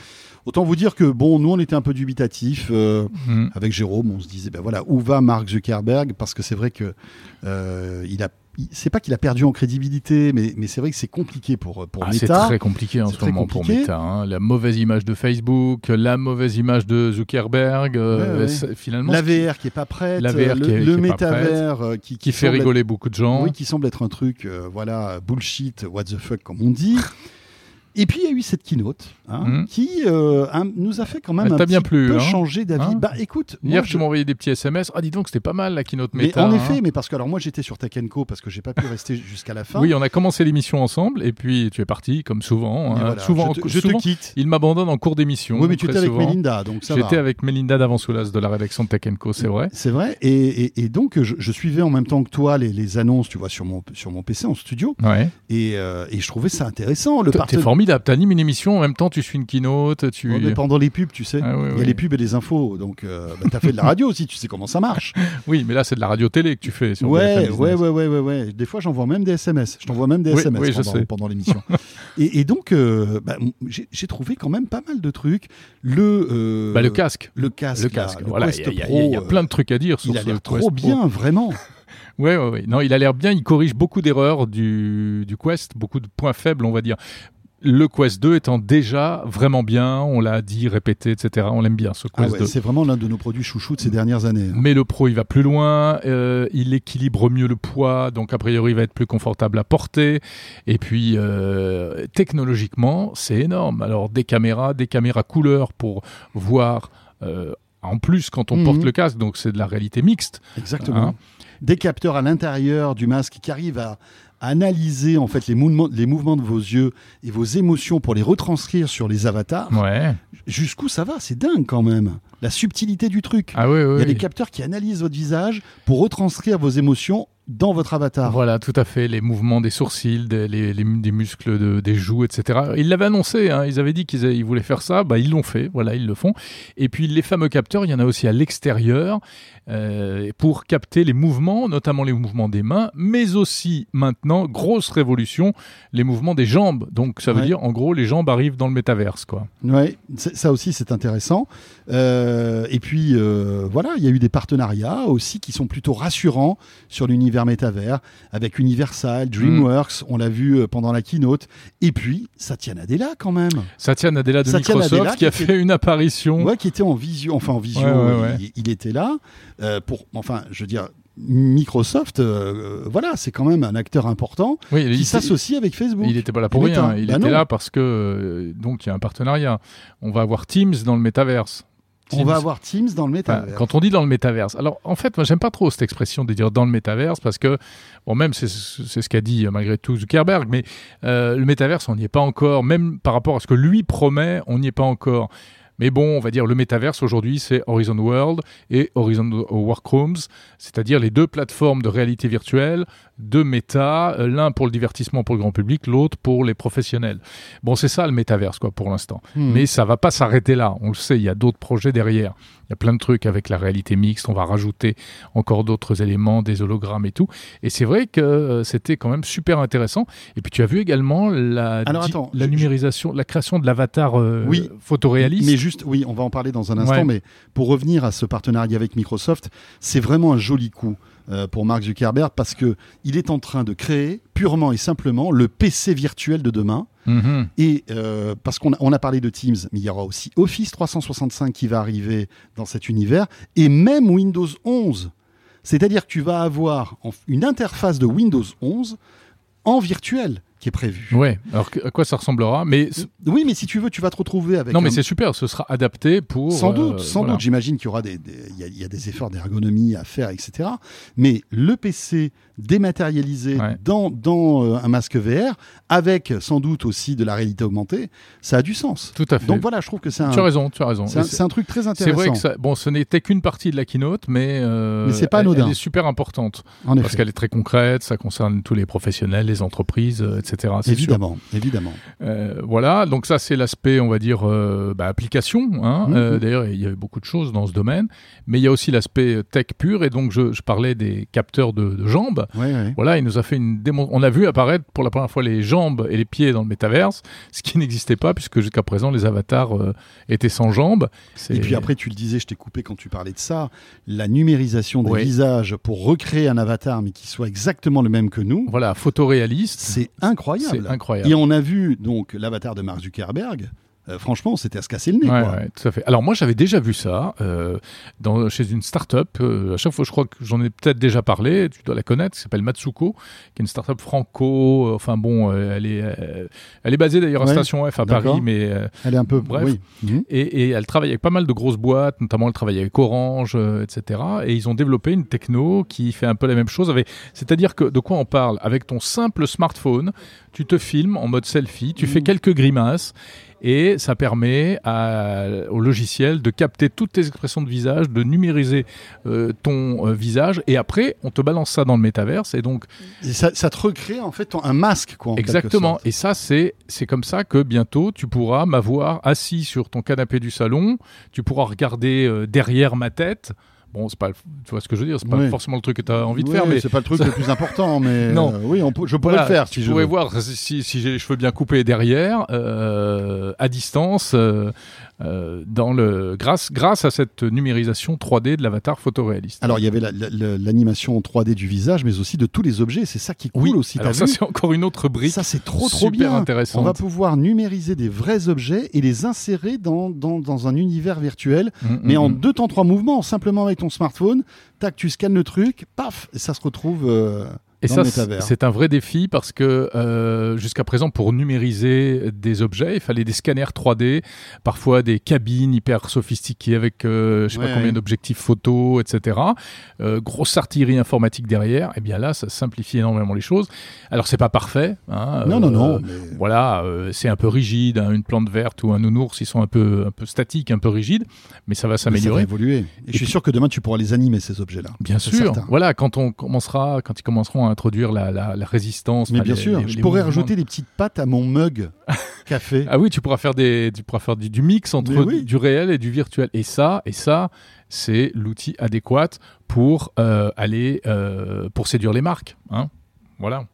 [SPEAKER 2] Autant vous dire que bon, nous on était un peu dubitatifs euh,
[SPEAKER 1] Mhm.
[SPEAKER 2] avec Jérôme. On se disait ben voilà où va Mark Zuckerberg? Parce que c'est vrai que euh, il a, c'est pas qu'il a perdu en crédibilité, mais, mais c'est vrai que c'est compliqué pour pour
[SPEAKER 1] Ah, c'est
[SPEAKER 2] Meta.
[SPEAKER 1] très compliqué en
[SPEAKER 2] C'est
[SPEAKER 1] ce moment pour
[SPEAKER 2] compliqué.
[SPEAKER 1] Meta. hein. La mauvaise image de Facebook, la mauvaise image de Zuckerberg. euh,
[SPEAKER 2] Ouais, ouais.
[SPEAKER 1] c'est- Finalement,
[SPEAKER 2] La
[SPEAKER 1] qui-
[SPEAKER 2] VR qui est pas prête,
[SPEAKER 1] La VR
[SPEAKER 2] le,
[SPEAKER 1] qui est-
[SPEAKER 2] le
[SPEAKER 1] qui
[SPEAKER 2] métavers euh, qui,
[SPEAKER 1] qui fait
[SPEAKER 2] semble être-
[SPEAKER 1] rigoler beaucoup de gens.
[SPEAKER 2] Oui, qui semble être un truc, euh, voilà, bullshit, what the fuck, comme on dit. Et puis il y a eu cette keynote hein,
[SPEAKER 1] Mhm.
[SPEAKER 2] qui euh, un- nous a fait quand même un petit
[SPEAKER 1] bien
[SPEAKER 2] peu
[SPEAKER 1] hein
[SPEAKER 2] changer d'avis.
[SPEAKER 1] Hein
[SPEAKER 2] bah écoute, moi,
[SPEAKER 1] Hier,
[SPEAKER 2] je-
[SPEAKER 1] tu m'as envoyé des petits SMS. Ah, dis donc, c'était pas mal la keynote
[SPEAKER 2] mais
[SPEAKER 1] Meta.
[SPEAKER 2] en effet, mais parce que alors moi j'étais sur Co parce que j'ai pas pu rester jusqu'à la fin.
[SPEAKER 1] Oui, on a commencé l'émission ensemble et puis tu es parti, comme souvent.
[SPEAKER 2] Voilà,
[SPEAKER 1] souvent,
[SPEAKER 2] je te, je te
[SPEAKER 1] souvent,
[SPEAKER 2] quitte.
[SPEAKER 1] il m'abandonne en cours d'émission.
[SPEAKER 2] Oui, mais tu étais avec. Melinda, donc ça.
[SPEAKER 1] J'étais avec Melinda Davansoulas de la rédaction de Co, c'est vrai.
[SPEAKER 2] C'est vrai. Et, et- et donc je, je suivais en même temps que toi les, les annonces, tu vois, sur mon sur mon PC en studio.
[SPEAKER 1] Ouais.
[SPEAKER 2] Et, euh, et je trouvais ça intéressant. Le
[SPEAKER 1] T'es
[SPEAKER 2] parten-
[SPEAKER 1] formidable. T'animes une émission, en même temps tu suis une keynote, tu.
[SPEAKER 2] Ouais, mais pendant les pubs, tu sais,
[SPEAKER 1] Ah, oui,
[SPEAKER 2] il y a
[SPEAKER 1] oui.
[SPEAKER 2] les pubs et les infos. Donc, euh, bah, t'as fait de la radio aussi, tu sais comment ça marche.
[SPEAKER 1] Oui, mais là c'est de la radio-télé que tu fais. Sur
[SPEAKER 2] Ouais, ouais, ouais, ouais, ouais, ouais. Des fois, j'envoie même des SMS. Je t'envoie même des
[SPEAKER 1] Oui,
[SPEAKER 2] SMS pendant, l'émission. et, et donc, euh, bah, j'ai trouvé quand même pas mal de trucs. Le, euh,
[SPEAKER 1] Bah, le casque.
[SPEAKER 2] le casque,
[SPEAKER 1] Le casque. voilà, il y, a- y y plein de trucs à dire sur
[SPEAKER 2] Il a
[SPEAKER 1] ce Quest
[SPEAKER 2] trop
[SPEAKER 1] Pro.
[SPEAKER 2] bien, vraiment.
[SPEAKER 1] Ouais, ouais, ouais. Non, il a l'air bien. Il corrige beaucoup d'erreurs du, du Quest, beaucoup de points faibles, on va dire. Le Quest 2 étant déjà vraiment bien, on l'a dit, répété, etc. On l'aime bien ce
[SPEAKER 2] Ah
[SPEAKER 1] Quest
[SPEAKER 2] ouais,
[SPEAKER 1] 2.
[SPEAKER 2] c'est vraiment l'un de nos produits chouchous de ces dernières années. hein.
[SPEAKER 1] Mais le Pro, il va plus loin, euh, il équilibre mieux le poids, donc a priori, il va être plus confortable à porter. Et puis, euh, technologiquement, c'est énorme. Alors, des caméras, des caméras couleur pour voir. euh, en plus, quand on
[SPEAKER 2] Mhm.
[SPEAKER 1] porte le casque, donc c'est de la réalité mixte.
[SPEAKER 2] Exactement.
[SPEAKER 1] Hein
[SPEAKER 2] Des capteurs à l'intérieur du masque qui arrivent à analyser en fait les mouvements, les mouvements de vos yeux et vos émotions pour les retranscrire sur les avatars.
[SPEAKER 1] Ouais.
[SPEAKER 2] Jusqu'où ça va? C'est dingue quand même. La subtilité du truc.
[SPEAKER 1] Ah oui, oui.
[SPEAKER 2] Il y a
[SPEAKER 1] oui.
[SPEAKER 2] des capteurs qui analysent votre visage pour retranscrire vos émotions dans votre avatar.
[SPEAKER 1] Voilà, tout à fait. Les mouvements des sourcils, des, les, les- des muscles de- des joues, etc. Ils l'avaient annoncé, hein, ils avaient dit qu'ils ils voulaient faire ça, bah, ils l'ont fait, voilà, ils le font. Et puis les fameux capteurs, il y en a aussi à l'extérieur euh, pour capter les mouvements, notamment les mouvements des mains, mais aussi maintenant, grosse révolution, les mouvements des jambes. Donc ça veut
[SPEAKER 2] Ouais.
[SPEAKER 1] dire, en gros, les jambes arrivent dans le métaverse, quoi.
[SPEAKER 2] Ouais, ça aussi c'est intéressant. Euh, et puis euh, voilà, il y a eu des partenariats aussi qui sont plutôt rassurants sur l'univers métavers avec Universal, DreamWorks, on l'a vu euh, pendant la keynote. Et puis Satya Nadella quand même,
[SPEAKER 1] Satya Nadella de
[SPEAKER 2] Satya
[SPEAKER 1] Microsoft
[SPEAKER 2] Nadella
[SPEAKER 1] qui a fait une apparition.
[SPEAKER 2] ouais, qui était en visio, enfin en visio,
[SPEAKER 1] Ouais, ouais, ouais.
[SPEAKER 2] Il, il était là euh, pour, enfin je veux dire. Microsoft, euh, voilà, c'est quand même un acteur important
[SPEAKER 1] Oui, il-
[SPEAKER 2] qui
[SPEAKER 1] il-
[SPEAKER 2] s'associe avec Facebook.
[SPEAKER 1] Il n'était pas là pour rien. Il
[SPEAKER 2] Bah
[SPEAKER 1] était
[SPEAKER 2] non.
[SPEAKER 1] là parce que euh, donc il y a un partenariat. On va avoir Teams dans le métaverse.
[SPEAKER 2] On va avoir Teams dans le
[SPEAKER 1] Enfin,
[SPEAKER 2] métavers.
[SPEAKER 1] quand on dit dans le métaverse. Alors en fait, moi j'aime pas trop cette expression de dire dans le métaverse parce que bon même c'est c'est ce qu'a dit euh, malgré tout Zuckerberg, mais euh, le métaverse on n'y est pas encore. Même par rapport à ce que lui promet, on n'y est pas encore. Mais bon, on va dire le métaverse aujourd'hui, c'est Horizon World et Horizon Workrooms, c'est-à-dire les deux plateformes de réalité virtuelle de méta, l'un pour le divertissement pour le grand public, l'autre pour les professionnels. Bon, c'est ça le métaverse quoi pour l'instant.
[SPEAKER 2] Hmm.
[SPEAKER 1] Mais ça va pas s'arrêter là. On le sait, il y a d'autres projets derrière. Il y a plein de trucs avec la réalité mixte. On va rajouter encore d'autres éléments, des hologrammes et tout. Et c'est vrai que euh, c'était quand même super intéressant. Et puis tu as vu également la,
[SPEAKER 2] Alors,
[SPEAKER 1] di-
[SPEAKER 2] attends,
[SPEAKER 1] la
[SPEAKER 2] je-
[SPEAKER 1] numérisation, la création de l'avatar euh,
[SPEAKER 2] Oui.
[SPEAKER 1] photoréaliste.
[SPEAKER 2] Mais juste, oui, on va en parler dans un instant,
[SPEAKER 1] Ouais.
[SPEAKER 2] mais pour revenir à ce partenariat avec Microsoft, c'est vraiment un joli coup euh, pour Mark Zuckerberg parce que il est en train de créer purement et simplement le PC virtuel de demain.
[SPEAKER 1] Mhm.
[SPEAKER 2] Et euh, parce qu'on a, on a parlé de Teams, mais il y aura aussi Office 365 qui va arriver dans cet univers, et même Windows 11. C'est-à-dire que tu vas avoir une interface de Windows 11 en virtuel qui est prévue.
[SPEAKER 1] Ouais. Alors à quoi ça ressemblera Mais
[SPEAKER 2] Oui, mais si tu veux, tu vas te retrouver avec
[SPEAKER 1] non,
[SPEAKER 2] un-
[SPEAKER 1] mais c'est super. Ce sera adapté pour.
[SPEAKER 2] Sans
[SPEAKER 1] euh,
[SPEAKER 2] doute, sans
[SPEAKER 1] voilà.
[SPEAKER 2] doute. J'imagine qu'il y aura des, il y a, il y a des efforts d'ergonomie à faire, etc. Mais le PC dématérialisé
[SPEAKER 1] Ouais.
[SPEAKER 2] dans, dans euh, un masque VR, avec sans doute aussi de la réalité augmentée, ça a du sens.
[SPEAKER 1] Tout à fait.
[SPEAKER 2] Donc voilà, je trouve que c'est un,
[SPEAKER 1] tu as raison. Tu as raison.
[SPEAKER 2] c'est un,
[SPEAKER 1] c'est-
[SPEAKER 2] c'est truc très
[SPEAKER 1] C'est
[SPEAKER 2] intéressant.
[SPEAKER 1] vrai que ça, bon, ce n'était qu'une partie de la keynote, mais, euh,
[SPEAKER 2] Mais c'est pas
[SPEAKER 1] elle-
[SPEAKER 2] anodin.
[SPEAKER 1] Elle, est super importante
[SPEAKER 2] en
[SPEAKER 1] parce qu'elle est très concrète, ça concerne tous les professionnels, les entreprises, euh, etc. c'est sûr.
[SPEAKER 2] Évidemment, évidemment.
[SPEAKER 1] Euh, voilà, donc ça c'est l'aspect, on va dire, euh, bah, application. hein.
[SPEAKER 2] Mhm.
[SPEAKER 1] Euh, D'ailleurs, il y a eu beaucoup de choses dans ce domaine, mais il y a aussi l'aspect tech pur. Et donc, je, je parlais des capteurs de, de jambes.
[SPEAKER 2] Ouais, ouais.
[SPEAKER 1] Voilà, il nous a fait une démon. On a vu apparaître pour la première fois les jambes et les pieds dans le métaverse, ce qui n'existait pas puisque jusqu'à présent les avatars étaient sans jambes.
[SPEAKER 2] Et puis après, tu le disais, je t'ai coupé quand tu parlais de ça, la numérisation des
[SPEAKER 1] Ouais.
[SPEAKER 2] visages pour recréer un avatar, mais qui soit exactement le même que nous,
[SPEAKER 1] voilà, photoréaliste.
[SPEAKER 2] c'est incroyable.
[SPEAKER 1] C'est incroyable.
[SPEAKER 2] Et on a vu donc l'avatar de Mark Zuckerberg. Euh, franchement, c'était à se casser le nez.
[SPEAKER 1] Ouais,
[SPEAKER 2] quoi.
[SPEAKER 1] ouais, tout à fait. Alors moi j'avais déjà vu ça euh, dans, chez une start-up. euh, à chaque fois, je crois que j'en ai peut-être déjà parlé. Tu dois la connaître. qui s'appelle Matsuko, qui est une start-up franco. enfin bon, elle est, elle est basée d'ailleurs à
[SPEAKER 2] Ouais,
[SPEAKER 1] Station F à. Paris, mais
[SPEAKER 2] Elle est un peu.
[SPEAKER 1] Bref.
[SPEAKER 2] Oui. Mhm.
[SPEAKER 1] et, et elle travaille avec pas mal de grosses boîtes, notamment elle travaille avec Orange, etc. Et ils ont développé une techno qui fait un peu la même chose. Avec, c'est-à-dire que de quoi on parle? Avec ton simple smartphone, tu te filmes en mode selfie, tu fais quelques grimaces et ça permet à- au logiciel de capter toutes tes expressions de visage, de numériser euh, ton euh, visage et après on te balance ça dans le métaverse et donc
[SPEAKER 2] Et ça, ça te recrée en fait ton- un masque, quoi. en quelque
[SPEAKER 1] Exactement. Et ça, c'est c'est comme ça que bientôt tu pourras m'avoir assis sur ton canapé du salon. Tu pourras regarder euh, derrière ma tête. Bon, c'est pas, tu vois ce que je veux dire, c'est pas
[SPEAKER 2] Oui.
[SPEAKER 1] forcément le truc que tu as envie de faire, mais
[SPEAKER 2] c'est pas le truc le plus important, mais
[SPEAKER 1] Non.
[SPEAKER 2] euh, oui, on je pourrais
[SPEAKER 1] voilà,
[SPEAKER 2] le faire si
[SPEAKER 1] tu
[SPEAKER 2] je
[SPEAKER 1] pourrais
[SPEAKER 2] veux.
[SPEAKER 1] voir si, si j'ai les cheveux bien coupés derrière, euh, à distance, euh, euh, dans le grâce grâce à cette numérisation 3D de l'avatar photoréaliste.
[SPEAKER 2] Alors, il y avait la- la- la- l'animation 3D du visage, mais aussi de tous les objets. C'est ça qui
[SPEAKER 1] oui,
[SPEAKER 2] aussi.
[SPEAKER 1] alors ça c'est encore une autre brique.
[SPEAKER 2] Ça, c'est trop, trop
[SPEAKER 1] super
[SPEAKER 2] bien.
[SPEAKER 1] intéressante.
[SPEAKER 2] On va pouvoir numériser des vrais objets et les insérer dans, dans, dans un univers virtuel,
[SPEAKER 1] Mm,
[SPEAKER 2] mais
[SPEAKER 1] mm,
[SPEAKER 2] en
[SPEAKER 1] mm.
[SPEAKER 2] deux temps, trois mouvements, simplement avec ton smartphone. Tac, tu scannes le truc, paf, et ça se retrouve euh,
[SPEAKER 1] Et ça, c'est un vrai défi parce que euh, jusqu'à présent, pour numériser des objets, il fallait des scanners 3D, parfois des cabines hyper sophistiquées avec euh, je sais
[SPEAKER 2] Ouais,
[SPEAKER 1] pas combien
[SPEAKER 2] ouais.
[SPEAKER 1] d'objectifs photo, etc. Euh, grosse artillerie informatique derrière. Et bien là, ça simplifie énormément les choses. Alors c'est pas parfait. hein,
[SPEAKER 2] Non, non,
[SPEAKER 1] euh,
[SPEAKER 2] non. mais-
[SPEAKER 1] Voilà, euh, c'est un peu rigide. hein, une plante verte ou un nounours, ils sont un peu, un peu statiques, un peu rigides, mais ça va
[SPEAKER 2] mais ça va
[SPEAKER 1] s'améliorer.
[SPEAKER 2] évoluer. Et, je suis sûr que demain, tu pourras les animer, ces objets-là.
[SPEAKER 1] Bien sûr.
[SPEAKER 2] certain.
[SPEAKER 1] Voilà, quand on commencera, quand ils commenceront à introduire la, la, la résistance.
[SPEAKER 2] Mais bien
[SPEAKER 1] les-
[SPEAKER 2] sûr,
[SPEAKER 1] les-
[SPEAKER 2] je
[SPEAKER 1] les
[SPEAKER 2] pourrais rajouter des petites pattes à mon mug café.
[SPEAKER 1] Ah oui, tu pourras faire des, tu pourras faire du, du mix entre
[SPEAKER 2] oui.
[SPEAKER 1] du réel et du virtuel. Et ça, et ça, c'est l'outil adéquat pour euh, aller euh, pour séduire les marques. Hein voilà.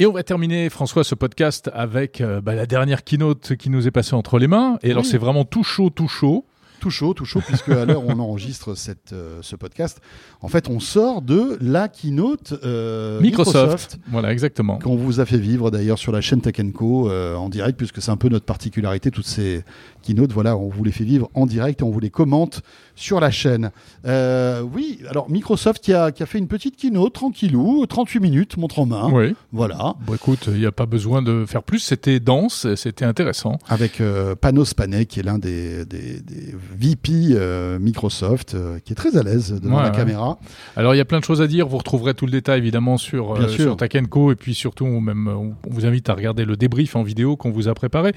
[SPEAKER 1] Et on va terminer, François, ce podcast avec euh, bah, la dernière keynote qui nous est passée entre les mains. Et alors,
[SPEAKER 2] Oui.
[SPEAKER 1] c'est vraiment tout chaud, tout chaud.
[SPEAKER 2] Tout chaud, tout chaud, puisque à l'heure où on enregistre cette, euh, ce podcast, en fait, on sort de la keynote euh,
[SPEAKER 1] Microsoft. Voilà, exactement.
[SPEAKER 2] qu'on vous a fait vivre d'ailleurs sur la chaîne Tech Co euh, en direct, puisque c'est un peu notre particularité, toutes ces keynotes, voilà, on vous les fait vivre en direct et on vous les commente sur la chaîne. Euh, oui, alors Microsoft qui a, qui a fait une petite keynote, tranquillou, 38 minutes, montre en main,
[SPEAKER 1] Oui.
[SPEAKER 2] voilà,
[SPEAKER 1] Bon, écoute, il n'y a pas besoin de faire plus. C'était dense, c'était intéressant.
[SPEAKER 2] avec euh, Panos Panay, qui est l'un des, des, des VP euh, Microsoft, qui est très à l'aise devant
[SPEAKER 1] Ouais,
[SPEAKER 2] la
[SPEAKER 1] ouais.
[SPEAKER 2] caméra.
[SPEAKER 1] Alors, il y a plein de choses à dire. Vous retrouverez tout le détail, évidemment, sur, sur Co. Et puis, surtout, même, euh, on on vous invite à regarder le débrief en vidéo qu'on vous a préparé.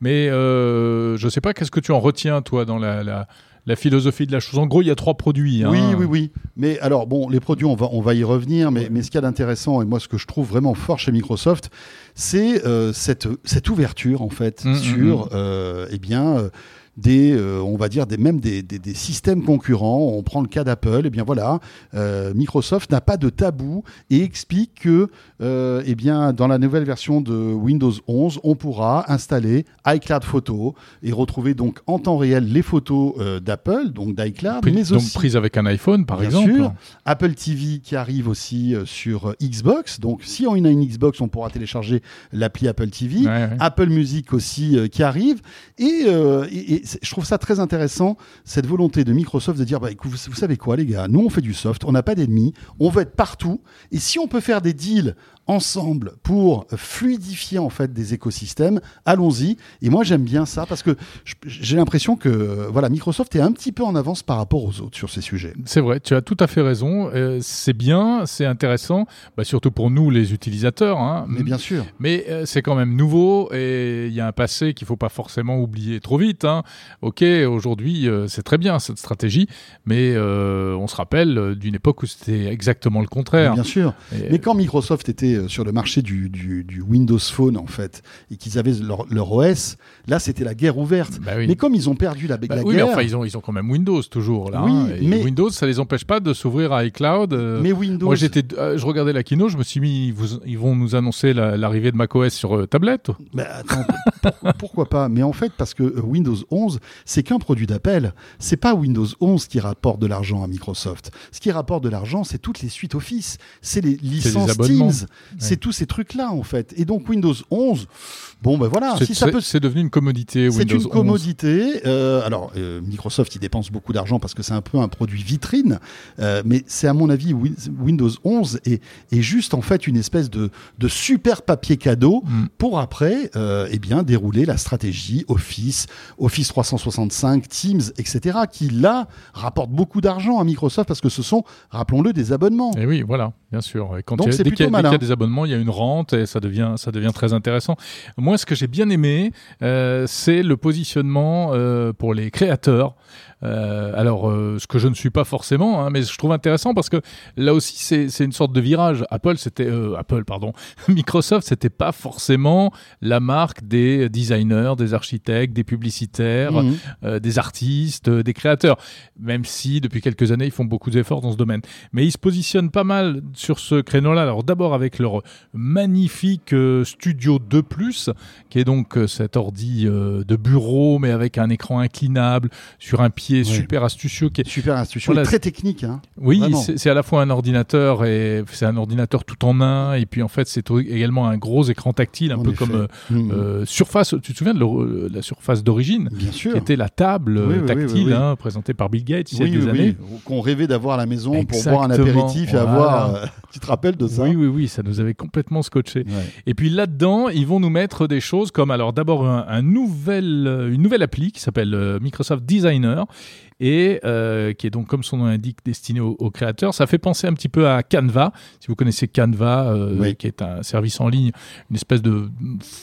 [SPEAKER 1] Mais je ne sais pas, qu'est-ce que tu en retiens, toi, dans la, la, la philosophie de la chose En gros, il y a trois produits. hein.
[SPEAKER 2] Oui, oui, oui. Mais alors, bon, les produits, on va, on va y revenir, mais, mais ce qu'il y a d'intéressant, et moi, ce que je trouve vraiment fort chez Microsoft, c'est euh, cette, cette ouverture, en fait,
[SPEAKER 1] Mm, mm,
[SPEAKER 2] sur, euh, eh bien, euh, des, euh, on va dire, des, même des, des, des systèmes concurrents. On prend le cas d'Apple, et bien voilà, euh, Microsoft n'a pas de tabou et explique que, euh, eh bien, dans la nouvelle version de Windows 11, on pourra installer iCloud Photo et retrouver donc en temps réel les photos d'Apple, donc d'iCloud, mais
[SPEAKER 1] donc,
[SPEAKER 2] aussi
[SPEAKER 1] prise avec un iPhone, par
[SPEAKER 2] Bien
[SPEAKER 1] exemple.
[SPEAKER 2] sûr. Apple TV qui arrive aussi sur Xbox. Donc, si on a une Xbox, on pourra télécharger l'appli Apple TV.
[SPEAKER 1] Ouais, ouais.
[SPEAKER 2] Apple Music aussi qui arrive. Et, et- et je trouve ça très intéressant, cette volonté de Microsoft de dire bah, vous, vous savez quoi, les gars, nous on fait du soft, on n'a pas d'ennemis, on veut être partout. Et si on peut faire des deals ensemble pour fluidifier en fait des écosystèmes, allons-y. Et moi j'aime bien ça parce que j'ai l'impression que voilà, Microsoft est un petit peu en avance par rapport aux autres sur ces sujets.
[SPEAKER 1] C'est vrai, tu as tout à fait raison. Euh, c'est bien, c'est intéressant, bah, surtout pour nous, les utilisateurs. hein.
[SPEAKER 2] Mais bien sûr.
[SPEAKER 1] Mais euh, c'est quand même nouveau et il y a un passé qu'il faut pas forcément oublier trop vite. hein. Ok, aujourd'hui euh, c'est très bien cette stratégie, mais on se rappelle d'une époque où c'était exactement le contraire.
[SPEAKER 2] Bien sûr.
[SPEAKER 1] Et-
[SPEAKER 2] Mais quand Microsoft était euh, sur le marché du, du- du Windows Phone, en fait, et qu'ils avaient leur, leur OS, là, c'était la guerre ouverte.
[SPEAKER 1] Bah oui.
[SPEAKER 2] Mais comme ils ont perdu la,
[SPEAKER 1] Bah
[SPEAKER 2] la
[SPEAKER 1] oui, mais
[SPEAKER 2] guerre,
[SPEAKER 1] enfin ils ont ils ont quand même Windows toujours là.
[SPEAKER 2] Oui,
[SPEAKER 1] hein. Et
[SPEAKER 2] mais-
[SPEAKER 1] Windows ça les empêche pas de s'ouvrir à iCloud. euh,
[SPEAKER 2] mais Windows,
[SPEAKER 1] Moi, j'étais, euh, je regardais la kino, je me suis mis, ils, vous- ils vont nous annoncer la- l'arrivée de macOS sur euh, tablette.
[SPEAKER 2] Bah, attends, pour- pourquoi pas? Mais en fait, parce que Windows 11, c'est qu'un produit d'appel. C'est pas Windows 11 qui rapporte de l'argent à Microsoft. Ce qui rapporte de l'argent, c'est toutes les suites Office, c'est les licences. Teams, C'est tous ces trucs-là, en fait. Et donc, Windows 11, bon, ben voilà.
[SPEAKER 1] C'est
[SPEAKER 2] Si ça
[SPEAKER 1] c'est-
[SPEAKER 2] peut
[SPEAKER 1] c'est devenu une commodité
[SPEAKER 2] c'est une
[SPEAKER 1] 11.
[SPEAKER 2] commodité. Euh, alors, euh, Microsoft, il dépense beaucoup d'argent parce que c'est un peu un produit vitrine. Euh, mais c'est à mon avis, Win- Windows 11 est, est juste en fait une espèce de, de super papier cadeau
[SPEAKER 1] Mm.
[SPEAKER 2] pour après, eh bien, dérouler la stratégie Office, Office 365, Teams, etc. qui là rapportent beaucoup d'argent à Microsoft parce que ce sont, rappelons-le, des abonnements.
[SPEAKER 1] Et oui, voilà, bien sûr. Et quand
[SPEAKER 2] Donc
[SPEAKER 1] il y a-
[SPEAKER 2] c'est
[SPEAKER 1] dès qu'il y, a- y des abonnements, il y a une rente et ça devient, ça devient très intéressant. Moi, ce que j'ai bien aimé, euh, c'est le positionnement euh, pour les créateurs. Euh, alors, euh, ce que je ne suis pas forcément, hein, mais je trouve intéressant parce que là aussi, c'est une sorte de virage. Apple, c'était euh, Apple, pardon, Microsoft, c'était pas forcément la marque des designers, des architectes, des publicitaires,
[SPEAKER 2] Mhm.
[SPEAKER 1] des artistes, des créateurs, même si depuis quelques années ils font beaucoup d'efforts dans ce domaine. Mais ils se positionnent pas mal sur ce créneau-là. Alors d'abord avec leur magnifique euh, Studio 2 qui est donc euh, cet ordi euh, de bureau mais avec un écran inclinable sur un pied super astucieux qui est
[SPEAKER 2] Super
[SPEAKER 1] Voilà.
[SPEAKER 2] et très technique. Hein.
[SPEAKER 1] oui, c'est à la fois un ordinateur et c'est un ordinateur tout en un et puis en fait c'est également un gros écran tactile un
[SPEAKER 2] En
[SPEAKER 1] peu
[SPEAKER 2] effet.
[SPEAKER 1] comme euh,
[SPEAKER 2] Mhm.
[SPEAKER 1] euh, Surface. Tu te souviens de le- la Surface d'origine
[SPEAKER 2] Bien sûr.
[SPEAKER 1] qui était la table
[SPEAKER 2] Oui,
[SPEAKER 1] euh, tactile
[SPEAKER 2] oui,
[SPEAKER 1] hein, présentée par Bill Gates il y a
[SPEAKER 2] oui,
[SPEAKER 1] des années.
[SPEAKER 2] Qu'on rêvait d'avoir à la maison pour boire un apéritif et
[SPEAKER 1] voilà.
[SPEAKER 2] avoir. euh, tu te rappelles de ça
[SPEAKER 1] Oui, oui, oui, ça nous avait complètement scotché.
[SPEAKER 2] Ouais.
[SPEAKER 1] Et puis là-dedans, ils vont nous mettre des choses comme alors d'abord un, un nouvel, euh, une nouvelle appli qui s'appelle euh, Microsoft Designer et euh, qui est donc comme son nom l'indique destinée aux, aux créateurs. Ça fait penser un petit peu à Canva, si vous connaissez Canva, euh,
[SPEAKER 2] Oui.
[SPEAKER 1] qui est un service en ligne, une espèce de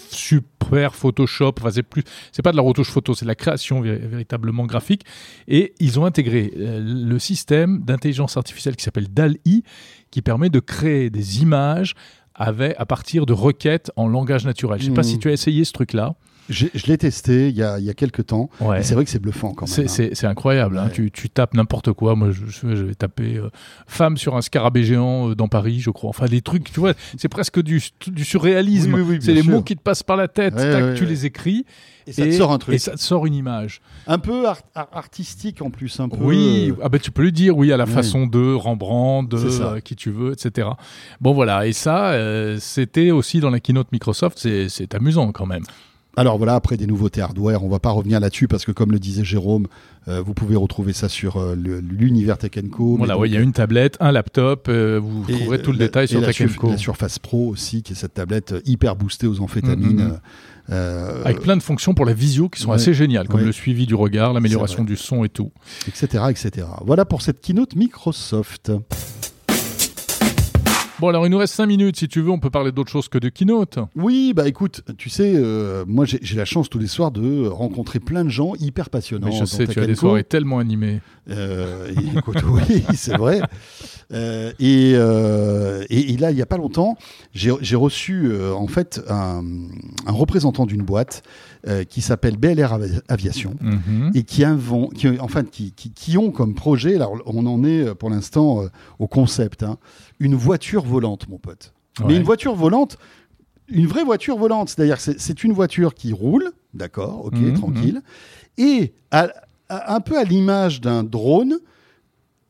[SPEAKER 1] super Photoshop. Enfin, c'est plus, c'est pas de la retouche photo, c'est de la création vé- véritablement graphique. Et ils ont intégré euh, le système d'intelligence artificielle qui s'appelle DAL-I, qui permet de créer des images avec, à partir de requêtes en langage naturel. Je sais pas si tu as essayé ce truc-là.
[SPEAKER 2] Je l'ai testé il y a, il y a quelques temps.
[SPEAKER 1] Ouais.
[SPEAKER 2] C'est vrai que c'est bluffant quand même.
[SPEAKER 1] C'est-
[SPEAKER 2] hein.
[SPEAKER 1] Incroyable. hein.
[SPEAKER 2] Ouais.
[SPEAKER 1] Tu, tu tapes n'importe quoi. Moi, je, je, vais taper euh, femme sur un scarabée géant euh, dans Paris, je crois. Enfin, des trucs, tu vois, c'est presque du, du surréalisme.
[SPEAKER 2] Oui, oui, oui,
[SPEAKER 1] c'est les
[SPEAKER 2] sûr.
[SPEAKER 1] mots qui te passent par la tête.
[SPEAKER 2] Ouais,
[SPEAKER 1] tac, tu les écris.
[SPEAKER 2] Et ça te sort un truc.
[SPEAKER 1] Et ça te sort une image.
[SPEAKER 2] Un peu art- art- artistique en plus. Un peu,
[SPEAKER 1] Oui, ah ben tu peux lui dire oui à la façon de Rembrandt, de euh, qui tu veux, etc. Bon voilà, et ça, c'était aussi dans la keynote Microsoft, c'est amusant quand même.
[SPEAKER 2] Alors voilà, après des nouveautés hardware, on va pas revenir là-dessus parce que comme le disait Jérôme, euh, vous pouvez retrouver ça sur euh, l'univers Tech Co.
[SPEAKER 1] Voilà, ouais, il y a une tablette, un laptop, euh, vous
[SPEAKER 2] et,
[SPEAKER 1] trouverez tout le
[SPEAKER 2] la-
[SPEAKER 1] détail sur Tech Co.
[SPEAKER 2] la Surface Pro aussi, qui est cette tablette hyper boostée aux amphétamines.
[SPEAKER 1] Mhm.
[SPEAKER 2] euh,
[SPEAKER 1] Avec plein de fonctions pour la visio qui sont
[SPEAKER 2] ouais.
[SPEAKER 1] assez géniales, comme
[SPEAKER 2] Ouais.
[SPEAKER 1] le suivi du regard, l'amélioration du son et tout.
[SPEAKER 2] etc., etc. Voilà pour cette keynote Microsoft.
[SPEAKER 1] Bon, alors il nous reste 5 minutes, si tu veux, on peut parler d'autre chose que de keynote.
[SPEAKER 2] Oui, bah écoute, tu sais, euh, moi j'ai la chance tous les soirs de rencontrer plein de gens hyper passionnants.
[SPEAKER 1] Mais je sais, tu as des soirées tellement animées.
[SPEAKER 2] Euh, et écoute, oui, c'est vrai. Euh, et, euh, et, et là, il n'y a pas longtemps, j'ai reçu en fait un, un représentant d'une boîte qui s'appelle BLR Avi- Aviation
[SPEAKER 1] Mhm.
[SPEAKER 2] et qui, invent, qui, enfin, qui, qui, qui ont comme projet, alors on en est pour l'instant au concept, hein, une voiture volante, mon pote. Mais une voiture volante, une vraie voiture volante, c'est-à-dire que c'est- une voiture qui roule, d'accord, ok,
[SPEAKER 1] Mhm,
[SPEAKER 2] tranquille, et à- à- un peu à l'image d'un drone,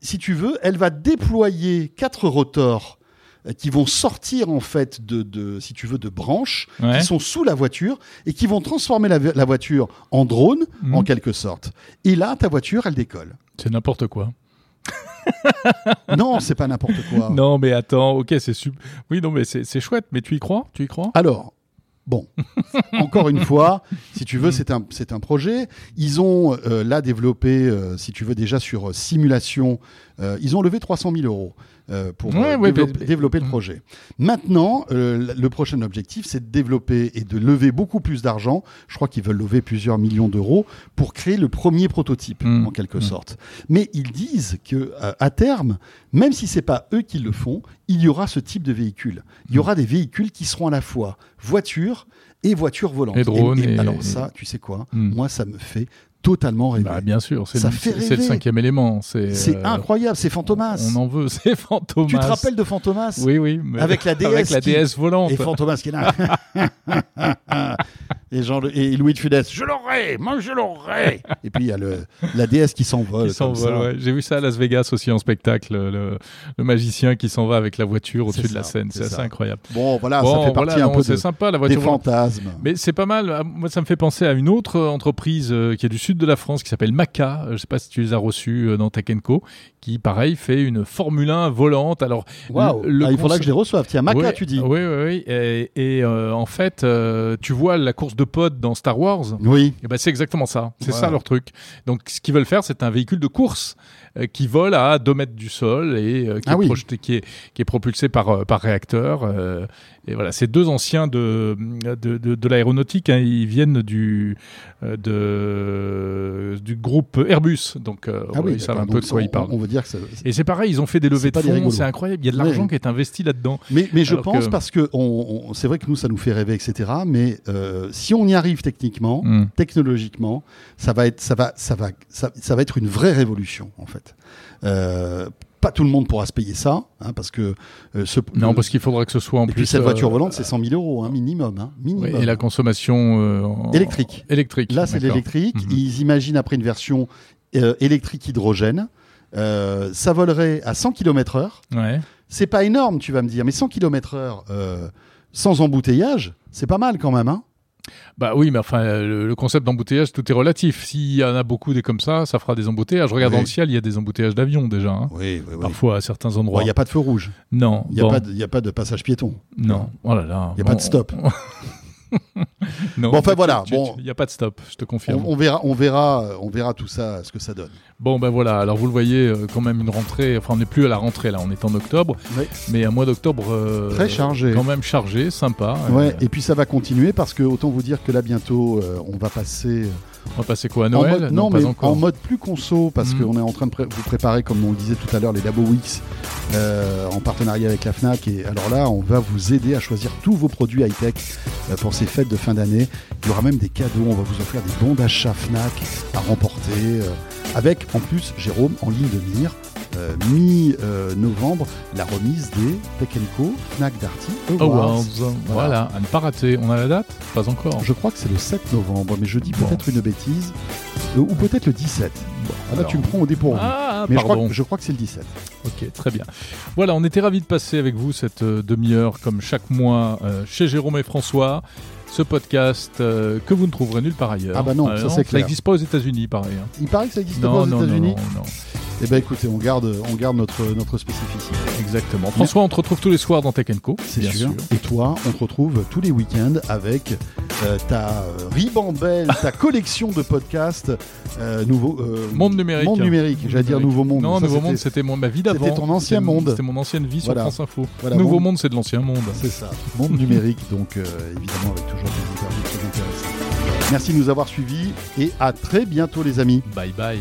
[SPEAKER 2] si tu veux, elle va déployer quatre rotors euh, qui vont sortir en fait de, de, si tu veux, de branches
[SPEAKER 1] Ouais.
[SPEAKER 2] qui sont sous la voiture et qui vont transformer la, la voiture en drone
[SPEAKER 1] Mhm.
[SPEAKER 2] en quelque sorte. Et là, ta voiture, elle décolle.
[SPEAKER 1] C'est n'importe quoi.
[SPEAKER 2] non, c'est pas n'importe quoi.
[SPEAKER 1] Non, mais attends, ok, c'est super. Oui, non, mais c'est chouette, mais tu y crois? Tu y crois?
[SPEAKER 2] Alors, bon, encore une fois, si tu veux, c'est un, un projet. Ils ont euh, là développé, euh, si tu veux, déjà sur euh, simulation, euh, ils ont levé 300 000 euros. Euh, pour
[SPEAKER 1] Ouais,
[SPEAKER 2] euh,
[SPEAKER 1] ouais,
[SPEAKER 2] développer,
[SPEAKER 1] mais-
[SPEAKER 2] développer le projet. Maintenant, euh, le prochain objectif, c'est de développer et de lever beaucoup plus d'argent. Je crois qu'ils veulent lever plusieurs millions d'euros pour créer le premier prototype,
[SPEAKER 1] Mm.
[SPEAKER 2] en quelque
[SPEAKER 1] Mm.
[SPEAKER 2] sorte. Mais ils disent que euh, à terme, même si c'est pas eux qui le font, il y aura ce type de véhicule. Il y aura des véhicules qui seront à la fois voitures et voitures volantes.
[SPEAKER 1] Et drones et-
[SPEAKER 2] alors ça, tu sais quoi? Moi, ça me fait totalement rêver.
[SPEAKER 1] Bah, bien sûr, c'est le, cinquième élément. C'est euh,
[SPEAKER 2] incroyable, c'est Fantomas.
[SPEAKER 1] On en veut, c'est Fantomas.
[SPEAKER 2] Tu te rappelles de Fantomas?
[SPEAKER 1] Oui, oui. mais-
[SPEAKER 2] Avec la DS
[SPEAKER 1] Avec la
[SPEAKER 2] qui-
[SPEAKER 1] DS volante.
[SPEAKER 2] Et Fantomas qui est là. Et, Jean, et Louis de Funès, je l'aurai, moi je l'aurai. et puis il y a le, la déesse qui s'envole.
[SPEAKER 1] Ouais. J'ai vu ça à Las Vegas aussi en spectacle, le, le magicien qui s'en va avec la voiture au-dessus de la scène. C'est assez incroyable.
[SPEAKER 2] Bon, voilà, ça fait partie un peu
[SPEAKER 1] C'est sympa la voiture.
[SPEAKER 2] Des fantasmes.
[SPEAKER 1] Mais c'est pas mal. Moi, ça me fait penser à une autre entreprise euh, qui est du sud de la France qui s'appelle Maca. Je sais pas si tu les as reçus euh, dans Co qui, pareil, fait une Formule 1 volante. Alors,
[SPEAKER 2] wow. ah, il faudra que je les reçoive. Tiens, Maca, tu dis.
[SPEAKER 1] Oui, oui, oui. Et, et euh, en fait, euh, tu vois la course de pod dans Star Wars.
[SPEAKER 2] Oui.
[SPEAKER 1] Et ben, c'est exactement ça. C'est ça leur truc. Donc, ce qu'ils veulent faire, c'est un véhicule de course euh, qui vole à 2 mètres du sol et qui,
[SPEAKER 2] ah
[SPEAKER 1] est
[SPEAKER 2] oui.
[SPEAKER 1] projeté, qui, est, qui est propulsé par, par réacteur. et voilà, c'est deux anciens de, de, de, de l'aéronautique. Hein. Ils viennent du, de, du groupe Airbus. Donc,
[SPEAKER 2] ah oui,
[SPEAKER 1] ils savent un peu de quoi
[SPEAKER 2] on,
[SPEAKER 1] ils parlent.
[SPEAKER 2] On veut dire que ça,
[SPEAKER 1] et c'est pareil, ils ont fait des levées de fonds, c'est incroyable. Il y a de l'argent
[SPEAKER 2] oui.
[SPEAKER 1] qui est investi là-dedans.
[SPEAKER 2] Mais, mais je pense
[SPEAKER 1] que-
[SPEAKER 2] parce que on, on- c'est vrai que nous, ça nous fait rêver, etc. Mais euh, si on y arrive techniquement,
[SPEAKER 1] Mm.
[SPEAKER 2] technologiquement, ça va être, ça va, ça va, ça, ça va être une vraie révolution en fait. Euh, pas tout le monde pourra se payer ça, hein, parce que euh, ce,
[SPEAKER 1] Non,
[SPEAKER 2] le-
[SPEAKER 1] parce qu'il faudra que ce soit en
[SPEAKER 2] et
[SPEAKER 1] plus.
[SPEAKER 2] puis cette
[SPEAKER 1] euh,
[SPEAKER 2] voiture volante, c'est 100 000 euros, hein, minimum, hein, minimum.
[SPEAKER 1] et la consommation euh,
[SPEAKER 2] Électrique.
[SPEAKER 1] Électrique.
[SPEAKER 2] Là, c'est l'électrique.
[SPEAKER 1] Mhm.
[SPEAKER 2] Ils imaginent après une version euh, électrique hydrogène. Euh, ça volerait à 100 km/h.
[SPEAKER 1] Ouais.
[SPEAKER 2] C'est pas énorme, tu vas me dire, mais 100 km/h euh, sans embouteillage, c'est pas mal quand même. Hein
[SPEAKER 1] Bah oui, mais enfin, le, le concept d'embouteillage, tout est relatif. S'il y en a beaucoup des comme ça, ça fera des embouteillages. Regarde
[SPEAKER 2] Oui.
[SPEAKER 1] dans le ciel, il y a des embouteillages d'avions déjà. hein.
[SPEAKER 2] oui, oui, oui.
[SPEAKER 1] Parfois à certains
[SPEAKER 2] Il
[SPEAKER 1] endroits.
[SPEAKER 2] n'y a pas de feu rouge.
[SPEAKER 1] Non.
[SPEAKER 2] Il n'y a,
[SPEAKER 1] bon,
[SPEAKER 2] pas de- y a pas de passage piéton.
[SPEAKER 1] Non. Oh là là.
[SPEAKER 2] Il y a pas de stop.
[SPEAKER 1] non.
[SPEAKER 2] Bon, enfin, voilà,
[SPEAKER 1] tu-
[SPEAKER 2] bon.
[SPEAKER 1] Il n'y a pas de stop, je te
[SPEAKER 2] On,
[SPEAKER 1] confirme.
[SPEAKER 2] on verra, on, verra, on verra tout ça, ce que ça donne.
[SPEAKER 1] Bon, ben voilà. Alors vous le voyez, euh, quand même une rentrée. Enfin, on n'est plus à la rentrée là. On est en octobre.
[SPEAKER 2] Oui.
[SPEAKER 1] Mais un mois d'octobre. euh,
[SPEAKER 2] Très chargé.
[SPEAKER 1] Quand même chargé, sympa.
[SPEAKER 2] Ouais,
[SPEAKER 1] Euh,
[SPEAKER 2] et puis ça va continuer parce que autant vous dire que là bientôt euh, on va passer
[SPEAKER 1] on va passer quoi à
[SPEAKER 2] en mode, non, mais en mode plus conso parce
[SPEAKER 1] Mhm.
[SPEAKER 2] qu'on est en train de pré- vous préparer comme on le disait tout à l'heure les Labo Weeks euh, en partenariat avec la Fnac et alors là on va vous aider à choisir tous vos produits high tech pour ces fêtes de fin d'année. Il y aura même des cadeaux, on va vous offrir des bons d'achat Fnac à remporter euh, avec en plus Jérôme en ligne de mire. Euh, Mi-novembre, la remise des Tech Co Fnac Darty Awards.
[SPEAKER 1] Awards. Voilà. à ne pas rater. On a la date? Pas encore.
[SPEAKER 2] Je crois que c'est le 7 novembre, mais je dis
[SPEAKER 1] Bon.
[SPEAKER 2] peut-être une bêtise. Euh, ou peut-être le 17. Ah, là,
[SPEAKER 1] alors.
[SPEAKER 2] tu me prends au dépourvu.
[SPEAKER 1] Ah,
[SPEAKER 2] mais je crois, que, je crois que c'est le 17.
[SPEAKER 1] Ok, très bien. Voilà, on était ravis de passer avec vous cette euh, demi-heure, comme chaque mois, euh, chez Jérôme et François. Ce podcast euh, que vous ne trouverez nulle part ailleurs.
[SPEAKER 2] Ah bah non, ça, c'est
[SPEAKER 1] Ça
[SPEAKER 2] clair.
[SPEAKER 1] n'existe pas aux États-Unis, pareil. hein.
[SPEAKER 2] Il paraît que ça existe pas
[SPEAKER 1] Non,
[SPEAKER 2] aux
[SPEAKER 1] non, non,
[SPEAKER 2] États-Unis.
[SPEAKER 1] non, non.
[SPEAKER 2] Eh ben écoutez, on garde, on garde notre, notre spécificité.
[SPEAKER 1] Exactement. François, on te retrouve tous les soirs dans Tech Co.
[SPEAKER 2] C'est
[SPEAKER 1] bien
[SPEAKER 2] sûr. Et toi, on te retrouve tous les week-ends avec euh, ta ribambelle, ta collection de podcasts euh, nouveau. euh,
[SPEAKER 1] Monde numérique.
[SPEAKER 2] Monde numérique. J'allais dire. Nouveau Monde.
[SPEAKER 1] Non,
[SPEAKER 2] Ça,
[SPEAKER 1] Nouveau Monde, c'était mon- ma vie d'avant.
[SPEAKER 2] c'était ton ancien monde.
[SPEAKER 1] C'était mon ancienne vie
[SPEAKER 2] Voilà.
[SPEAKER 1] sur France Info.
[SPEAKER 2] Voilà,
[SPEAKER 1] Nouveau
[SPEAKER 2] monde-
[SPEAKER 1] Monde, c'est de l'ancien monde.
[SPEAKER 2] C'est ça, monde numérique, donc évidemment avec toujours des interviews très intéressantes. Merci de nous avoir suivis et à très bientôt les amis.
[SPEAKER 1] Bye bye.